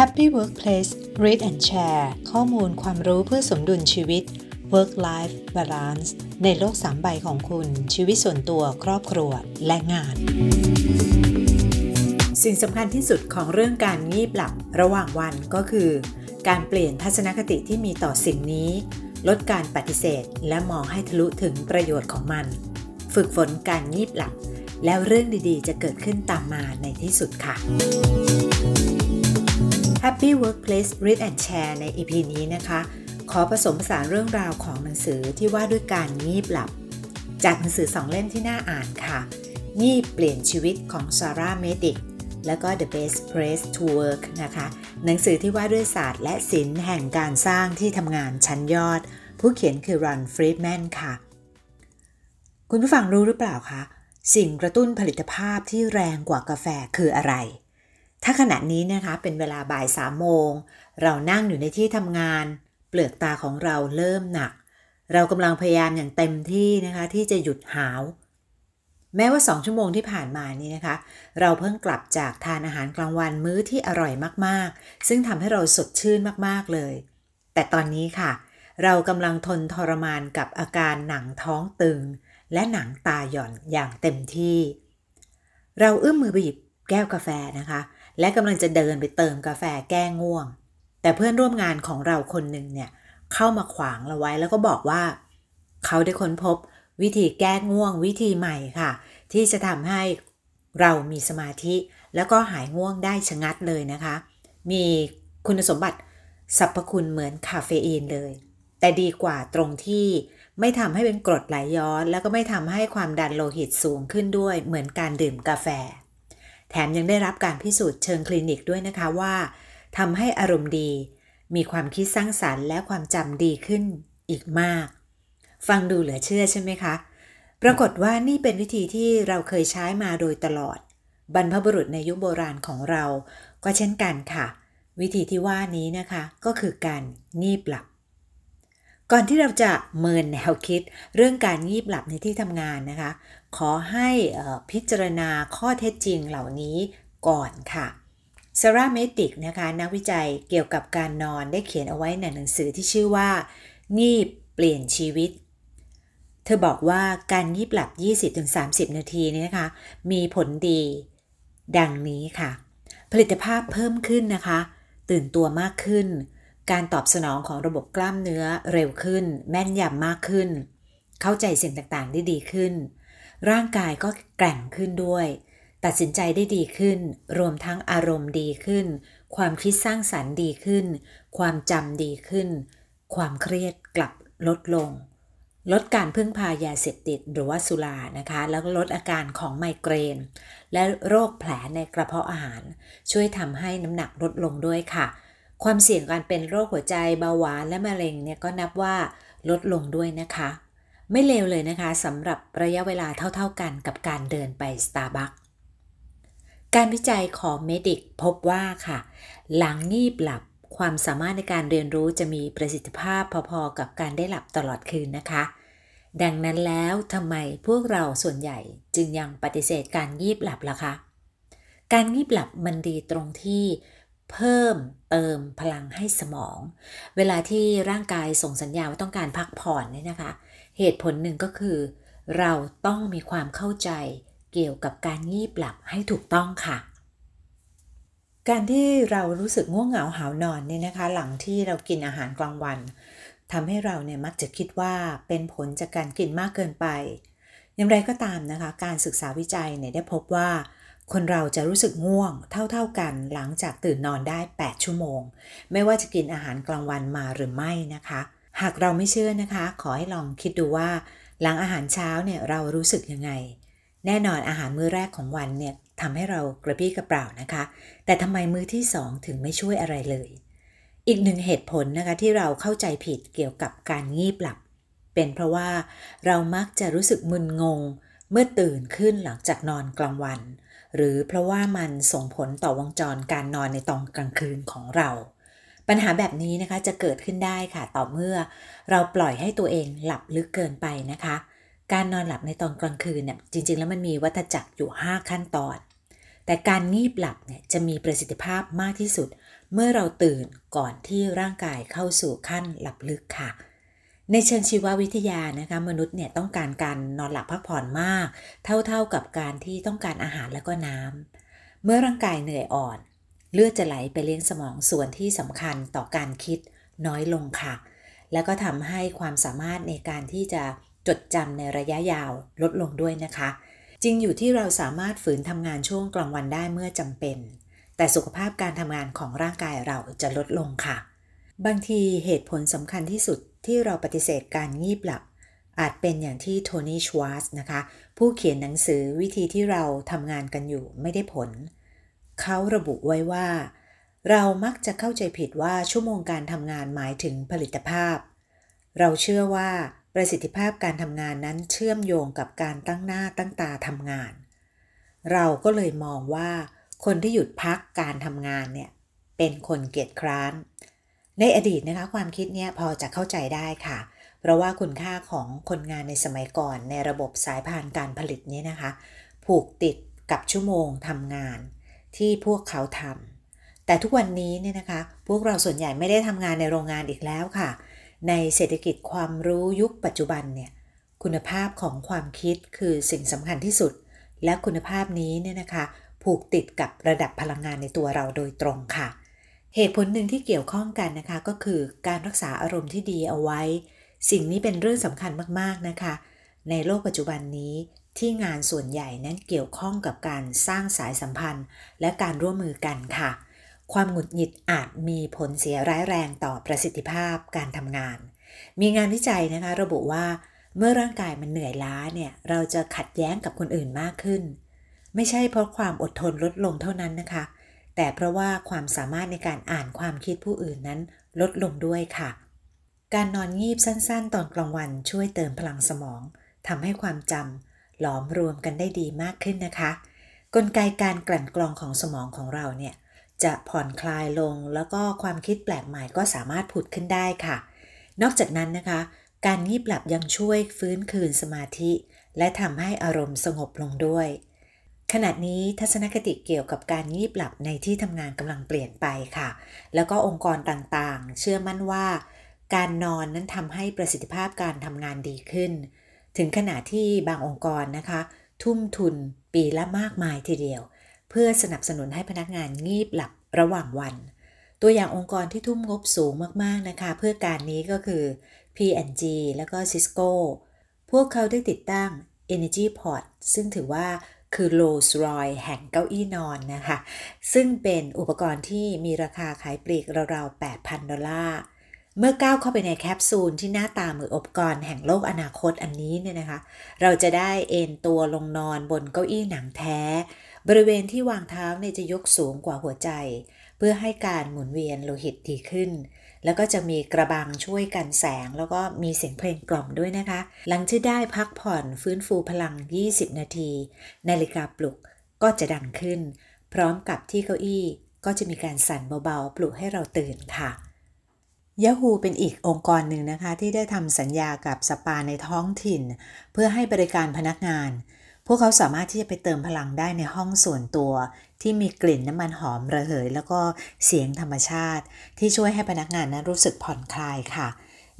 Happy Workplace Read and Share ข้อมูลความรู้เพื่อสมดุลชีวิต Work Life Balance ในโลกสามใบของคุณ ชีวิตส่วนตัวครอบครัวและงาน สิ่งสำคัญที่สุดของเรื่องการงีบหลับระหว่างวันก็คือ การเปลี่ยนทัศนคติที่มีต่อสิ่งนี้ ลดการปฏิเสธและมองให้ทะลุถึงประโยชน์ของมัน ฝึกฝนการงีบหลับ แล้วเรื่องดีๆ จะเกิดขึ้นตามมาในที่สุดค่ะ Happy Workplace Read and Share ใน EP นี้นะคะ ขอผสมผสานเรื่องราวของหนังสือที่ว่าด้วยการงีบหลับ จากหนังสือสองเล่มที่น่าอ่านค่ะ งีบเปลี่ยนชีวิตของซาร่าเมดิกแล้วก็ The Best Place to Work นะคะ หนังสือที่ว่าด้วยศาสตร์และศิลป์แห่งการสร้างที่ทำงานชั้นยอด ผู้เขียนคือรันฟรีดแมนค่ะ คุณผู้ฟังรู้หรือเปล่าคะ สิ่งกระตุ้นผลิตภาพที่แรงกว่ากาแฟคืออะไร ถ้าขณะนี้นะคะเป็นเวลาบ่ายสามโมง เรานั่งอยู่ในที่ทำงาน เปลือกตาของเราเริ่มหนัก เรากำลังพยายามอย่างเต็มที่นะคะที่จะหยุดหาว แม้ว่าสองชั่วโมงที่ผ่านมานี้นะคะ เราเพิ่งกลับจากทานอาหารกลางวันมื้อที่อร่อยมากๆ ซึ่งทำให้เราสดชื่นมากๆเลย แต่ตอนนี้ค่ะ เรากำลังทนทรมานกับอาการหนังท้องตึง และหนังตาหย่อนอย่างเต็มที่ เราเอื้อมมือไปหยิบแก้วกาแฟนะคะ และกำลังจะเดินไปเติมกาแฟแก้ง่วง แต่เพื่อนร่วมงานของเราคนหนึ่งเนี่ยเข้ามาขวางเราไว้แล้วก็บอกว่า เขาได้ค้นพบวิธีแก้ง่วงวิธีใหม่ค่ะ ที่จะทำให้เรามีสมาธิ แล้วก็หายง่วงได้ชะงัดเลยนะคะ มีคุณสมบัติสรรพคุณเหมือนคาเฟอีนเลย แต่ดีกว่าตรงที่ไม่ทำให้เป็นกรดไหลย้อน แล้วก็ไม่ทำให้ความดันโลหิตสูงขึ้นด้วยเหมือนการดื่มกาแฟ แถมยังได้รับการพิสูจน์เชิงคลินิกด้วยนะคะว่าทำให้อารมณ์ดี มีความคิดสร้างสารรค์และความจำดีขึ้นอีกมาก ฟังดูเหลือเชื่อใช่ไหมคะ ปรากฏว่านี่เป็นวิธีที่เราเคยใช้มาโดยตลอด บรรพบุรุษในยุคโบราณของเรา ก็เช่นกันค่ะ วิธีที่ว่านี้นะคะ ก็คือการงีบหลับ ก่อนที่เราจะเมินแนวคิดเรื่องการงีบหลับในที่ทำงานนะคะ ขอให้พิจารณาข้อเท็จจริงเหล่านี้ก่อนค่ะซาร่าเมติกนะคะนักวิจัยเกี่ยวกับการนอนได้เขียนเอาไว้ในหนังสือที่ชื่อว่า งีบเปลี่ยนชีวิต เธอบอกว่าการงีบหลับ 20-30 นาทีนี้นะคะ มีผลดี ดังนี้ค่ะ ผลิตภาพเพิ่มขึ้นนะคะ ตื่นตัวมากขึ้น การตอบสนองของระบบกล้ามเนื้อเร็วขึ้น แม่นยำมากขึ้น เข้าใจสิ่งต่างๆได้ดีขึ้น ร่างกายก็แกร่งขึ้นด้วย ตัดสินใจได้ดีขึ้น รวมทั้งอารมณ์ดีขึ้น ความคิดสร้างสรรค์ดีขึ้น ความจำดีขึ้น ความเครียดกลับลดลง ลดการพึ่งพายาเสพติดหรือว่าสุรานะคะ แล้วลดอาการของไมเกรน และโรคแผลในกระเพาะอาหาร ช่วยทำให้น้ำหนักลดลงด้วยค่ะ ความเสี่ยงการเป็นโรคหัวใจเบาหวานและมะเร็งเนี่ยก็นับว่าลดลงด้วยนะคะ ไม่เลวเลยนะคะสำหรับระยะเวลาเท่าๆกันกับการเดินไปสตาร์บัคการวิจัยของเมดิกพบว่าค่ะ หลังงีบหลับความสามารถในการเรียนรู้จะมีประสิทธิภาพพอๆกับการได้หลับตลอดคืนนะคะ ดังนั้นแล้วทำไมพวกเราส่วนใหญ่จึงยังปฏิเสธการงีบหลับล่ะคะ การงีบหลับมันดีตรงที่ เพิ่มเติมพลังให้สมอง เวลาที่ร่างกายส่งสัญญาณว่าต้องการพักผ่อนเนี่ยนะคะ เหตุผลหนึ่งก็คือ เราต้องมีความเข้าใจเกี่ยวกับการงีบหลับให้ถูกต้องค่ะ การที่เรารู้สึกง่วงเหงาหานอนเนี่ยนะคะ หลังที่เรากินอาหารกลางวันทำให้เราเนี่ยมักจะคิดว่าเป็นผลจากการกินมากเกินไป อย่างไรก็ตามนะคะ การศึกษาวิจัยเนี่ยได้พบว่า คนเราจะรู้สึกง่วงเท่าๆกันหลังจากตื่นนอนได้ 8 ชั่วโมง ไม่ว่าจะกินอาหารกลางวันมาหรือไม่นะคะ หากเราไม่เชื่อนะคะ ขอให้ลองคิดดูว่า หลังอาหารเช้าเนี่ยเรารู้สึกยังไง แน่นอนอาหารมื้อแรกของวันเนี่ยทำให้เรากระปี้กระเป๋านะคะ แต่ทำไมมื้อที่สองถึงไม่ช่วยอะไรเลย อีกหนึ่งเหตุผลนะคะที่เราเข้าใจผิดเกี่ยวกับการงีบหลับ เป็นเพราะว่าเรามักจะรู้สึกมึนงง เมื่อตื่นขึ้นหลังจากนอนกลางวัน หรือเพราะว่ามันส่งผลต่อวงจรการนอนในตอนกลางคืนของเรา ปัญหาแบบนี้นะคะจะเกิดขึ้นได้ค่ะต่อเมื่อ เราปล่อยให้ตัวเองหลับลึกเกินไปนะคะ การนอนหลับในตอนกลางคืนเนี่ยจริง ๆ แล้วมันมีวัฏจักรอยู่ 5 ขั้นตอน แต่การงีบหลับเนี่ยจะมีประสิทธิภาพมากที่สุด เมื่อเราตื่นก่อนที่ร่างกายเข้าสู่ขั้นหลับลึกค่ะ ในเชิงชีววิทยานะคะมนุษย์เนี่ยต้องการการนอนหลับพักผ่อนมาก เท่าๆกับการที่ต้องการอาหารและก็น้ำเมื่อร่างกายเหนื่อยอ่อน เลือดจะไหลไปเลี้ยงสมองส่วนที่สำคัญต่อการคิดน้อยลงค่ะ แล้วก็ทำให้ความสามารถในการที่จะจดจำในระยะยาวลดลงด้วยนะคะ จริงอยู่ที่เราสามารถฝืนทำงานช่วงกลางวันได้เมื่อจำเป็น แต่สุขภาพการทำงานของร่างกายเราจะลดลงค่ะ บางทีเหตุผลสำคัญที่สุด ที่เราปฏิเสธการงีบหลับ อาจเป็นอย่างที่โทนี่ชวาร์สนะคะ ผู้เขียนหนังสือวิธีที่เราทำงานกันอยู่ไม่ได้ผล เขาระบุไว้ว่า เรามักจะเข้าใจผิดว่าชั่วโมงการทำงานหมายถึงผลิตภาพ เราเชื่อว่าประสิทธิภาพการทำงานนั้นเชื่อมโยงกับการตั้งหน้าตั้งตาทำงาน เราก็เลยมองว่า คนที่หยุดพักการทำงานเนี่ยเป็นคนเกียจคร้าน ในอดีตนะคะความคิดเนี้ยพอจะเข้าใจได้ค่ะ เพราะว่าคุณค่าของคนงานในสมัยก่อนในระบบสายพานการผลิตนี้นะคะ ผูกติดกับชั่วโมงทำงานที่พวกเขาทำแต่ทุกวันนี้เนี่ยนะคะ พวกเราส่วนใหญ่ไม่ได้ทำงานในโรงงานอีกแล้วค่ะ ในเศรษฐกิจความรู้ยุคปัจจุบันเนี่ยคุณภาพของความคิดคือสิ่งสำคัญที่สุด และคุณภาพนี้เนี่ยนะคะ ผูกติดกับระดับพลังงานในตัวเราโดยตรงค่ะเเหตุผลหนึ่งที่เกี่ยวข้องกันนะคะ ก็คือการรักษาอารมณ์ที่ดีเอาไว้ สิ่งนี้เป็นเรื่องสำคัญมากๆนะคะ ในโลกปัจจุบันนี้ที่งานส่วนใหญ่นั้นเกี่ยวข้องกับการสร้างสายสัมพันธ์ และการร่วมมือกันค่ะ ความหงุดหงิดอาจมีผลเสียร้ายแรงต่อประสิทธิภาพการทำงาน มีงานวิจัยนะคะ ระบุว่าเมื่อร่างกายมันเหนื่อยล้าเนี่ยเราจะขัดแย้งกับคนอื่นมากขึ้น ไม่ใช่เพราะความอดทนลดลงเท่านั้นนะคะ แต่เพราะว่าความสามารถในการอ่านความคิดผู้อื่นนั้นลดลงด้วยค่ะ การนอนงีบสั้นๆ ตอนกลางวันช่วยเติมพลังสมองทำให้ความจำหลอมรวมกันได้ดีมากขึ้นนะคะ กลไกการกลั่นกรองของสมองของเราเนี่ยจะผ่อนคลายลงแล้วก็ความคิดแปลกใหม่ก็สามารถผุดขึ้นได้ค่ะ นอกจากนั้นนะคะ การงีบหลับยังช่วยฟื้นคืนสมาธิ และทำให้อารมณ์สงบลงด้วย ขณะนี้ทัศนคติเกี่ยวกับการงีบหลับในที่ทำงานกำลังเปลี่ยนไปค่ะ แล้วก็องค์กรต่างๆ เชื่อมั่นว่า การนอนนั้นทำให้ประสิทธิภาพการทำงานดีขึ้น ถึงขณะที่บางองค์กรนะคะ ทุ่มทุนปีละมากมายทีเดียว เพื่อสนับสนุนให้พนักงานงีบหลับระหว่างวัน ตัวอย่างองค์กรที่ทุ่มงบสูงมากๆนะคะ เพื่อการนี้ก็คือ P&G แล้วก็ Cisco พวกเขาได้ติดตั้ง Energy Pod ซึ่งถือว่า คือ Rolls Royce แห่งเก้าอี้นอนนะคะ ซึ่งเป็นอุปกรณ์ที่มีราคาขายปลีกราวๆ 8,000 ดอลลาร์เมื่อก้าวเข้าไปในแคปซูลที่หน้าตาเหมือนอุปกรแห่งโลกอนาคตอันนี้เนี่ยนะคะ เราจะได้เอนตัวลงนอนบนเก้าอี้หนังแท้ บริเวณที่วางเท้าเนี่ยจะยกสูงกว่าหัวใจ เพื่อให้การหมุนเวียนโลหิตดีขึ้น แล้วก็จะมีกระบังช่วยกันแสง แล้วก็มีเสียงเพลงกล่อมด้วยนะคะ หลังที่ได้พักผ่อนฟื้นฟูพลัง 20 นาที นาฬิกาปลุกก็จะดังขึ้น พร้อมกับที่เก้าอี้ก็จะมีการสั่นเบาๆ ปลุกให้เราตื่นค่ะ Yahoo เป็นอีกองค์กรหนึ่งนะคะ ที่ได้ทำสัญญากับสปาในท้องถิ่น เพื่อให้บริการพนักงาน พวกเขาสามารถที่จะไปเติมพลังได้ในห้องส่วนตัว ที่มีกลิ่นน้ำมันหอมระเหย แล้วก็เสียงธรรมชาติ ที่ช่วยให้พนักงานนั้นรู้สึกผ่อนคลายค่ะ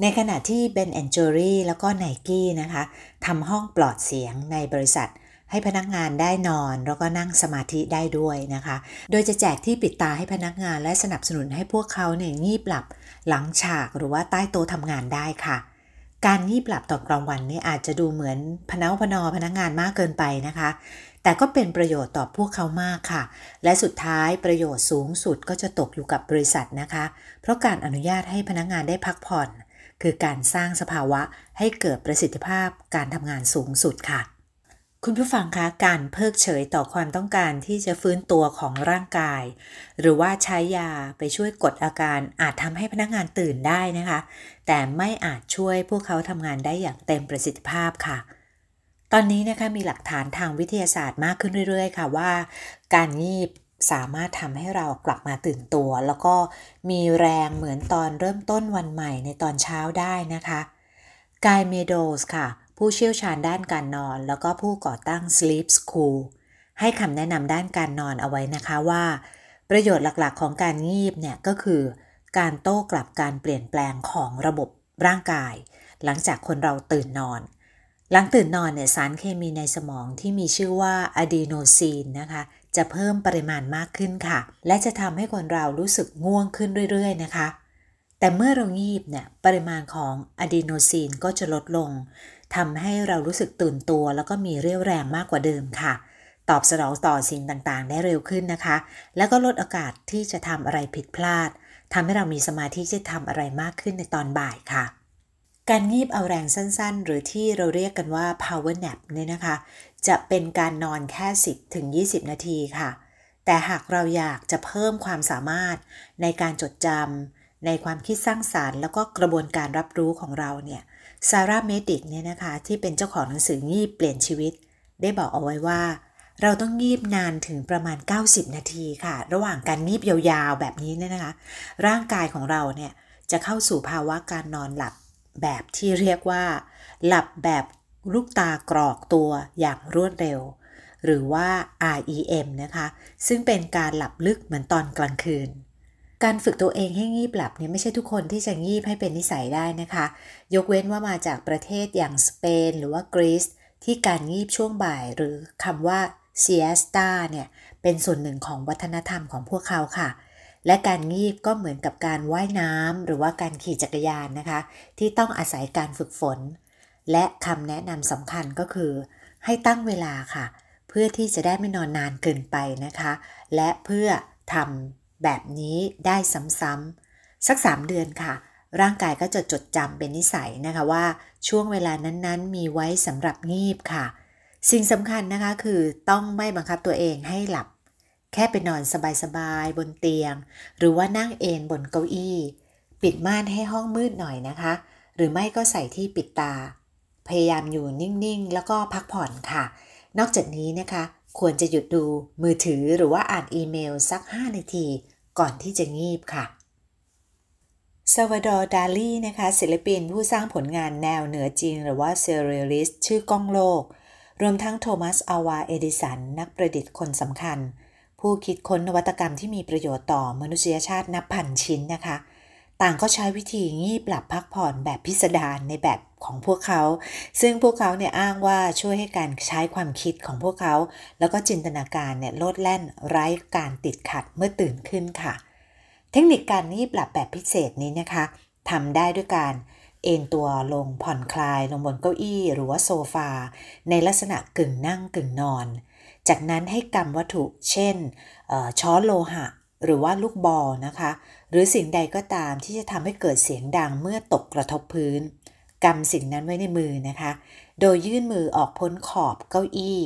ในขณะที่เบนแอนจอรี่แล้วก็ไนกี้นะคะทำห้องปลอดเสียงในบริษัท ให้พนักงานได้นอน แล้วก็นั่งสมาธิได้ด้วยนะคะ โดยจะแจกที่ปิดตาให้พนักงานและสนับสนุนให้พวกเขาเนี่ยงีบหลับหลังฉากหรือว่าใต้โต๊ะทำงานได้ค่ะการงีบหลับตอนกลางวันนี่อาจจะดูเหมือนพนักพนอพนักงานมากเกินไปนะคะ แต่ก็เป็นประโยชน์ต่อพวกเขามากค่ะ และสุดท้ายประโยชน์สูงสุดก็จะตกอยู่กับบริษัทนะคะ เพราะการอนุญาตให้พนักงานได้พักผ่อน คือการสร้างสภาวะให้เกิดประสิทธิภาพการทำงานสูงสุดค่ะ คุณผู้ฟังคะการเพิกเฉยต่อความต้องการที่จะฟื้นตัวของร่างกาย หรือว่าใช้ยาไปช่วยกดอาการอาจทำให้พนักงานตื่นได้นะคะ แต่ไม่อาจช่วยพวกเขาทำงานได้อย่างเต็มประสิทธิภาพค่ะ ตอนนี้นะคะมีหลักฐานทางวิทยาศาสตร์มากขึ้นเรื่อยๆ ค่ะว่า การงีบสามารถทำให้เรากลับมาตื่นตัว แล้วก็มีแรงเหมือนตอนเริ่มต้นวันใหม่ในตอนเช้าได้นะคะกายเมโดสค่ะ ผู้เชี่ยวชาญด้านการนอน แล้วก็ผู้ก่อตั้ง Sleep School ให้คำแนะนำด้านการนอนเอาไว้นะคะว่า ประโยชน์หลักๆ ของการงีบเนี่ยก็คือ การโต้กลับการเปลี่ยนแปลงของระบบร่างกาย หลังจากคนเราตื่นนอน หลังตื่นนอนเนี่ยสารเคมีในสมองที่มีชื่อว่าอะดีโนซีนนะคะ จะเพิ่มปริมาณมากขึ้นค่ะ และจะทำให้คนเรารู้สึกง่วงขึ้นเรื่อย ๆ นะคะ แต่เมื่อเรางีบเนี่ยปริมาณของอะดีโนซีนก็จะลดลงทำให้เรารู้สึกตื่นตัว แล้วก็มีเรี่ยวแรงมากกว่าเดิมค่ะ ตอบสนองต่อสิ่งต่างๆ ได้เร็วขึ้นนะคะ แล้วก็ลดโอกาสที่จะทำอะไรผิดพลาดทำให้เรามีสมาธิจะทำอะไรมากขึ้นในตอนบ่ายค่ะ การงีบเอาแรงสั้นๆ หรือที่เราเรียกกันว่า power nap เนี่ยนะคะ จะเป็นการนอนแค่ 10ถึง20 นาทีค่ะ แต่หากเราอยากจะเพิ่มความสามารถในการจดจำในความคิดสร้างสารรค์ แล้วก็กระบวนการรับรู้ของเราเนี่ยซาร่าเมดิกเนี่ยนะคะ ที่เป็นเจ้าของหนังสืองีบเปลี่ยนชีวิต ได้บอกเอาไว้ว่า เราต้องงีบนานถึงประมาณ 90 นาทีค่ะ ระหว่างการงีบยาวๆแบบนี้เนี่ยนะคะ ร่างกายของเราเนี่ยจะเข้าสู่ภาวะการนอนหลับ แบบที่เรียกว่า หลับแบบลูกตากรอกตัวอย่างรวดเร็ว หรือว่า REM นะคะ ซึ่งเป็นการหลับลึกเหมือนตอนกลางคืน การฝึกตัวเองให้งีบหลับเนี่ยไม่ใช่ทุกคนที่จะงีบให้เป็นนิสัยได้นะคะ ยกเว้นว่ามาจากประเทศอย่างสเปนหรือว่ากรีซที่การงีบช่วงบ่ายหรือคำว่า siesta เนี่ยเป็นส่วนหนึ่งของวัฒนธรรมของพวกเขาค่ะ และการงีบก็เหมือนกับการว่ายน้ำหรือว่าการขี่จักรยานนะคะ ที่ต้องอาศัยการฝึกฝน และคำแนะนำสำคัญก็คือ ให้ตั้งเวลาค่ะ เพื่อที่จะได้ไม่นอนนานเกินไปนะคะ และเพื่อทำแบบนี้ได้ซ้ำๆสัก 3 เดือนค่ะ ร่างกายก็จะจดจำเป็นนิสัยนะคะว่าช่วงเวลานั้นๆ มีไว้สำหรับงีบค่ะ สิ่งสำคัญนะคะคือต้องไม่บังคับตัวเองให้หลับ แค่ไปนอนสบายๆบนเตียง หรือว่านั่งเอนบนเก้าอี้ ปิดม่านให้ห้องมืดหน่อยนะคะ หรือไม่ก็ใส่ที่ปิดตา พยายามอยู่นิ่งๆ แล้วก็พักผ่อนค่ะ นอกจากนี้นะคะ ควรจะหยุดดูมือถือหรือว่าอ่านอีเมลสัก 5 นาที ก่อนที่จะงีบค่ะซัลวาดอร์ดาลีนะคะศิลปินผู้สร้างผลงานแนวเหนือจริงหรือว่า surrealist ชื่อก้องโลก รวมทั้งโทมัสอาวาเอดิสัน นักประดิษฐ์คนสำคัญ ผู้คิดค้นนวัตกรรมที่มีประโยชน์ต่อมนุษยชาตินับพันชิ้นนะคะ ต่างก็ใช้วิธีงีบหลับพักผ่อนแบบพิสดารในแบบของพวกเขา ซึ่งพวกเขาเนี่ยอ้างว่าช่วยให้การใช้ความคิดของพวกเขา แล้วก็จินตนาการเนี่ยโลดแล่นไร้การติดขัดเมื่อตื่นขึ้นค่ะ เทคนิคการงีบหลับแบบพิเศษนี้นะคะทำได้ด้วยการเอนตัวลงผ่อนคลายลงบนเก้าอี้หรือว่าโซฟา ในลักษณะกึ่งนั่งกึ่งนอน จากนั้นให้กำวัตถุ เช่นช้อนโลหะ หรือว่าลูกบอลนะคะ หรือสิ่งใดก็ตามที่จะทำให้เกิดเสียงดังเมื่อตกกระทบพื้นกำสิ่งนั้นไว้ในมือนะคะ โดยยื่นมือออกพ้นขอบเก้าอี้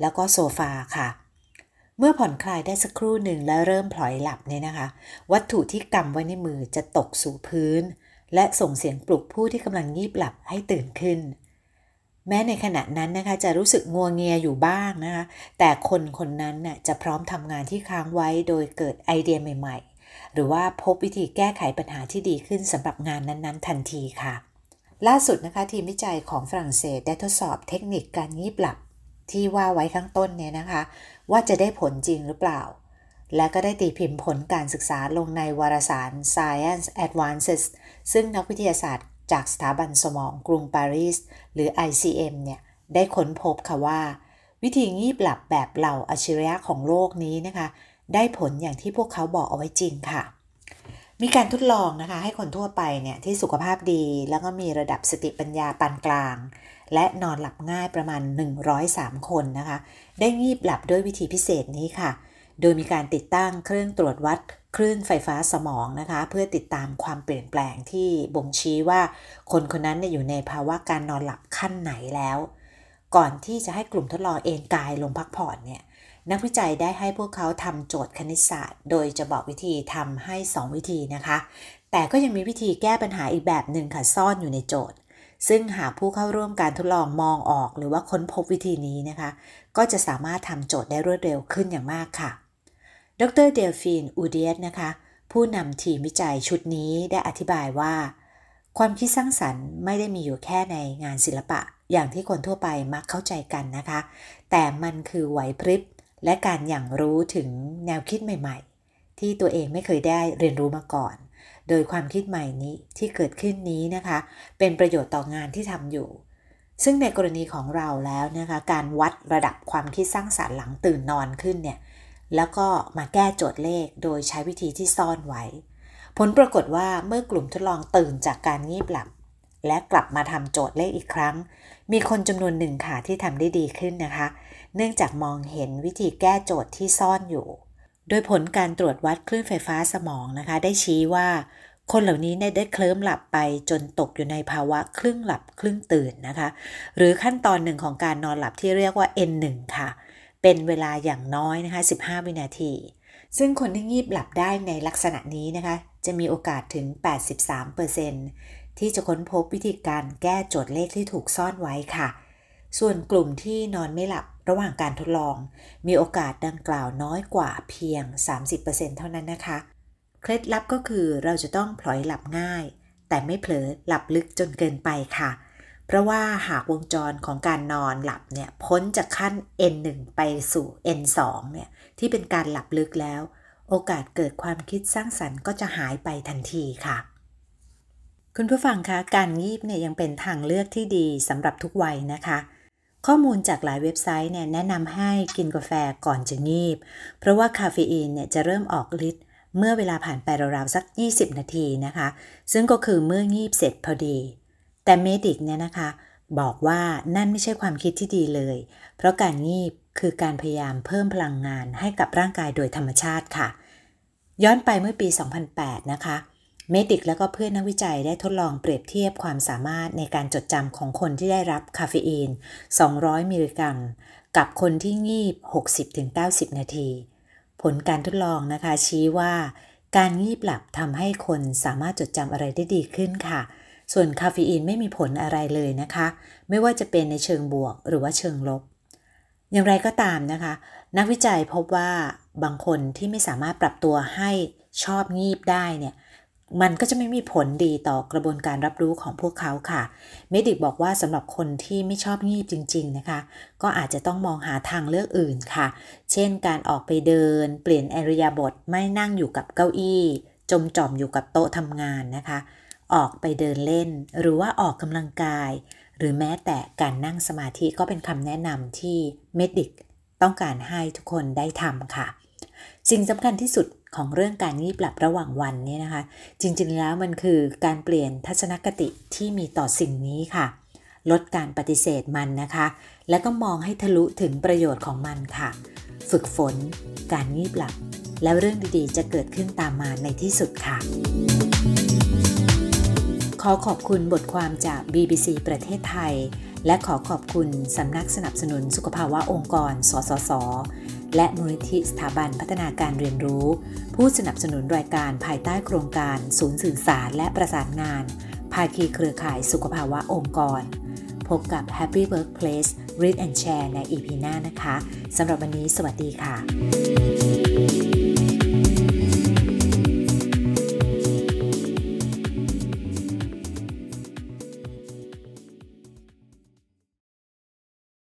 แล้วก็โซฟาค่ะ เมื่อผ่อนคลายได้สักครู่หนึ่งแล้วเริ่มพลอยหลับเนี่ยนะคะ วัตถุที่กำไว้ในมือจะตกสู่พื้น และส่งเสียงปลุกผู้ที่กำลังงีบหลับให้ตื่นขึ้น แม้ในขณะนั้นนะคะจะรู้สึกงัวเงียอยู่บ้างนะคะ แต่คนคนนั้นน่ะจะพร้อมทำงานที่ค้างไว้โดยเกิดไอเดียใหม่ ๆ หรือว่าพบวิธีแก้ไขปัญหาที่ดีขึ้นสำหรับงานนั้นๆ ทันทีค่ะ ล่าสุดนะคะทีมวิจัยของฝรั่งเศสได้ทดสอบเทคนิคการงีบหลับที่ว่าไว้ข้างต้นเนี่ยนะคะ ว่าจะได้ผลจริงหรือเปล่า และก็ได้ตีพิมพ์ผลการศึกษาลงในวารสาร Science Advances ซึ่งนักวิทยาศาสตร์ จากสถาบันสมองกรุงปารีส หรือ ICM เนี่ย ได้ค้นพบค่ะว่า วิธีงีบหลับแบบเหล่าอัจฉริยะของโลกนี้นะคะ ได้ผลอย่างที่พวกเขาบอกเอาไว้จริงค่ะ มีการทดลองนะคะ ให้คนทั่วไปเนี่ยที่สุขภาพดีแล้วก็มีระดับสติปัญญาปานกลาง และนอนหลับง่ายประมาณ 103 คนนะคะ ได้งีบหลับด้วยวิธีพิเศษนี้ค่ะ โดยมีการติดตั้งเครื่องตรวจวัดคลื่นไฟฟ้าสมองนะคะ เพื่อติดตามความเปลี่ยนแปลงที่บ่งชี้ว่าคนคนนั้นอยู่ในภาวะการนอนหลับขั้นไหนแล้ว ก่อนที่จะให้กลุ่มทดลองเอนกายลงพักผ่อนเนี่ยนักวิจัยได้ให้พวกเขาทำโจทย์คณิตศาสตร์ โดยจะบอกวิธีทำให้ 2 วิธีนะคะ แต่ก็ยังมีวิธีแก้ปัญหาอีกแบบหนึ่งค่ะซ่อนอยู่ในโจทย์ ซึ่งหากผู้เข้าร่วมการทดลองมองออก หรือว่าค้นพบวิธีนี้นะคะ ก็จะสามารถทำโจทย์ได้รวดเร็วขึ้นอย่างมากค่ะ ดรเดลฟีนอูเดียสนะคะ ผู้นำทีมวิจัยชุดนี้ได้อธิบายว่า ความคิดสร้างสรรค์ไม่ได้มีอยู่แค่ในงานศิลปะ อย่างที่คนทั่วไปมักเข้าใจกันนะคะ แต่มันคือไหวพริบและการอย่างรู้ถึงแนวคิดใหม่ๆ ที่ตัวเองไม่เคยได้เรียนรู้มาก่อน โดยความคิดใหม่นี้ที่เกิดขึ้นนี้นะคะ เป็นประโยชน์ต่องานที่ทำอยู่ ซึ่งในกรณีของเราแล้วนะคะ การวัดระดับความคิดสร้างสารรค์หลังตื่นนอนขึ้นเนี่ย แล้วก็มาแก้โจทย์เลขโดยใช้วิธีที่ซ่อนไว้ ผลปรากฏว่าเมื่อกลุ่มทดลองตื่นจากการงีบหลับ และกลับมาทำโจทย์เลขอีกครั้ง มีคนจำนวนหนึ่งค่ะที่ทำได้ดีขึ้นนะคะ เนื่องจากมองเห็นวิธีแก้โจทย์ที่ซ่อนอยู่ โดยผลการตรวจวัดคลื่นไฟฟ้าสมองนะคะ ได้ชี้ว่า คนเหล่านี้ได้เคลิ้มหลับไปจนตกอยู่ในภาวะครึ่งหลับครึ่งตื่นนะคะ หรือขั้นตอนหนึ่งของการนอนหลับที่เรียกว่า N1 ค่ะเเป็นเวลาอย่างน้อยนะคะ 15 วินาที ซึ่งคนที่งีบหลับได้ในลักษณะนี้นะคะ จะมีโอกาสถึง 83%ที่จะค้นพบวิธีการแก้โจทย์เลขที่ถูกซ่อนไว้ค่ะ ส่วนกลุ่มที่นอนไม่หลับระหว่างการทดลอง มีโอกาสดังกล่าวน้อยกว่าเพียง 30%เท่านั้นนะคะ เคล็ดลับก็คือเราจะต้องพลอยหลับง่าย แต่ไม่เผลอหลับลึกจนเกินไปค่ะเพราะว่าหากวงจรของการนอนหลับเนี่ยพ้นจากขั้น N1 ไปสู่ N2 เนี่ยที่เป็นการหลับลึกแล้ว โอกาสเกิดความคิดสร้างสรรค์ก็จะหายไปทันทีค่ะ คุณผู้ฟังคะการงีบเนี่ยยังเป็นทางเลือกที่ดีสำหรับทุกวัยนะคะ ข้อมูลจากหลายเว็บไซต์เนี่ยแนะนำให้กินกาแฟก่อนจะงีบ เพราะว่าคาเฟอีนเนี่ยจะเริ่มออกฤทธิ์เมื่อเวลาผ่านไปราวๆสัก 20 นาทีนะคะ ซึ่งก็คือเมื่องีบเสร็จพอดี แต่เมดิกเนี่ยนะคะ บอกว่านั่นไม่ใช่ความคิดที่ดีเลย เพราะการงีบคือการพยายามเพิ่มพลังงานให้กับร่างกายโดยธรรมชาติค่ะ ย้อนไปเมื่อปี 2008 นะคะเมดิกแล้วก็เพื่อนนักวิจัยได้ทดลองเปรียบเทียบความสามารถในการจดจำของคนที่ได้รับคาเฟอีน 200 มิลลิกรัม กับคนที่งีบ 60-90 นาที ผลการทดลองนะคะชี้ว่า การงีบหลับทำให้คนสามารถจดจำอะไรได้ดีขึ้นค่ะ ส่วนคาเฟอีนไม่มีผลอะไรเลยนะคะ ไม่ว่าจะเป็นในเชิงบวกหรือว่าเชิงลบ อย่างไรก็ตามนะคะ นักวิจัยพบว่าบางคนที่ไม่สามารถปรับตัวให้ชอบงีบได้เนี่ยมันก็จะไม่มีผลดีต่อกระบวนการรับรู้ของพวกเขาค่ะ เมดิกบอกว่าสำหรับคนที่ไม่ชอบงีบจริง ๆนะคะ ก็อาจจะต้องมองหาทางเลือกอื่นค่ะ เช่นการออกไปเดิน เปลี่ยนอิริยาบถไม่นั่งอยู่กับเก้าอี้ จมจ่อมอยู่กับโต๊ะทำงานนะคะ ออกไปเดินเล่น หรือว่าออกกำลังกาย หรือแม้แต่การนั่งสมาธิก็เป็นคำแนะนำที่เมดิกต้องการให้ทุกคนได้ทำค่ะ สิ่งสำคัญที่สุดของเรื่องการงีบหลับระหว่างวันนี่นะคะ จริงๆแล้วมันคือการเปลี่ยนทัศนคติที่มีต่อสิ่งนี้ค่ะ ลดการปฏิเสธมันนะคะ แล้วก็มองให้ทะลุถึงประโยชน์ของมันค่ะ ฝึกฝน การงีบหลับ แล้วเรื่องดีๆ จะเกิดขึ้นตามมาในที่สุดค่ะ อขอบคุณบทความจาก BBC ประเทศไทย และขอขอบคุณสำนักสนับสนุนสุขภาวะองค์กร สสส และมูลนิธิสถาบันพัฒนาการเรียนรู้ ผู้สนับสนุนรายการภายใต้โครงการ ศูนย์สื่อสารและประสานงาน ภาคีเครือข่ายสุขภาวะองค์กร พบกับ Happy Workplace Read and Share ใน EP หน้านะคะสำหรับวันนี้สวัสดีค่ะ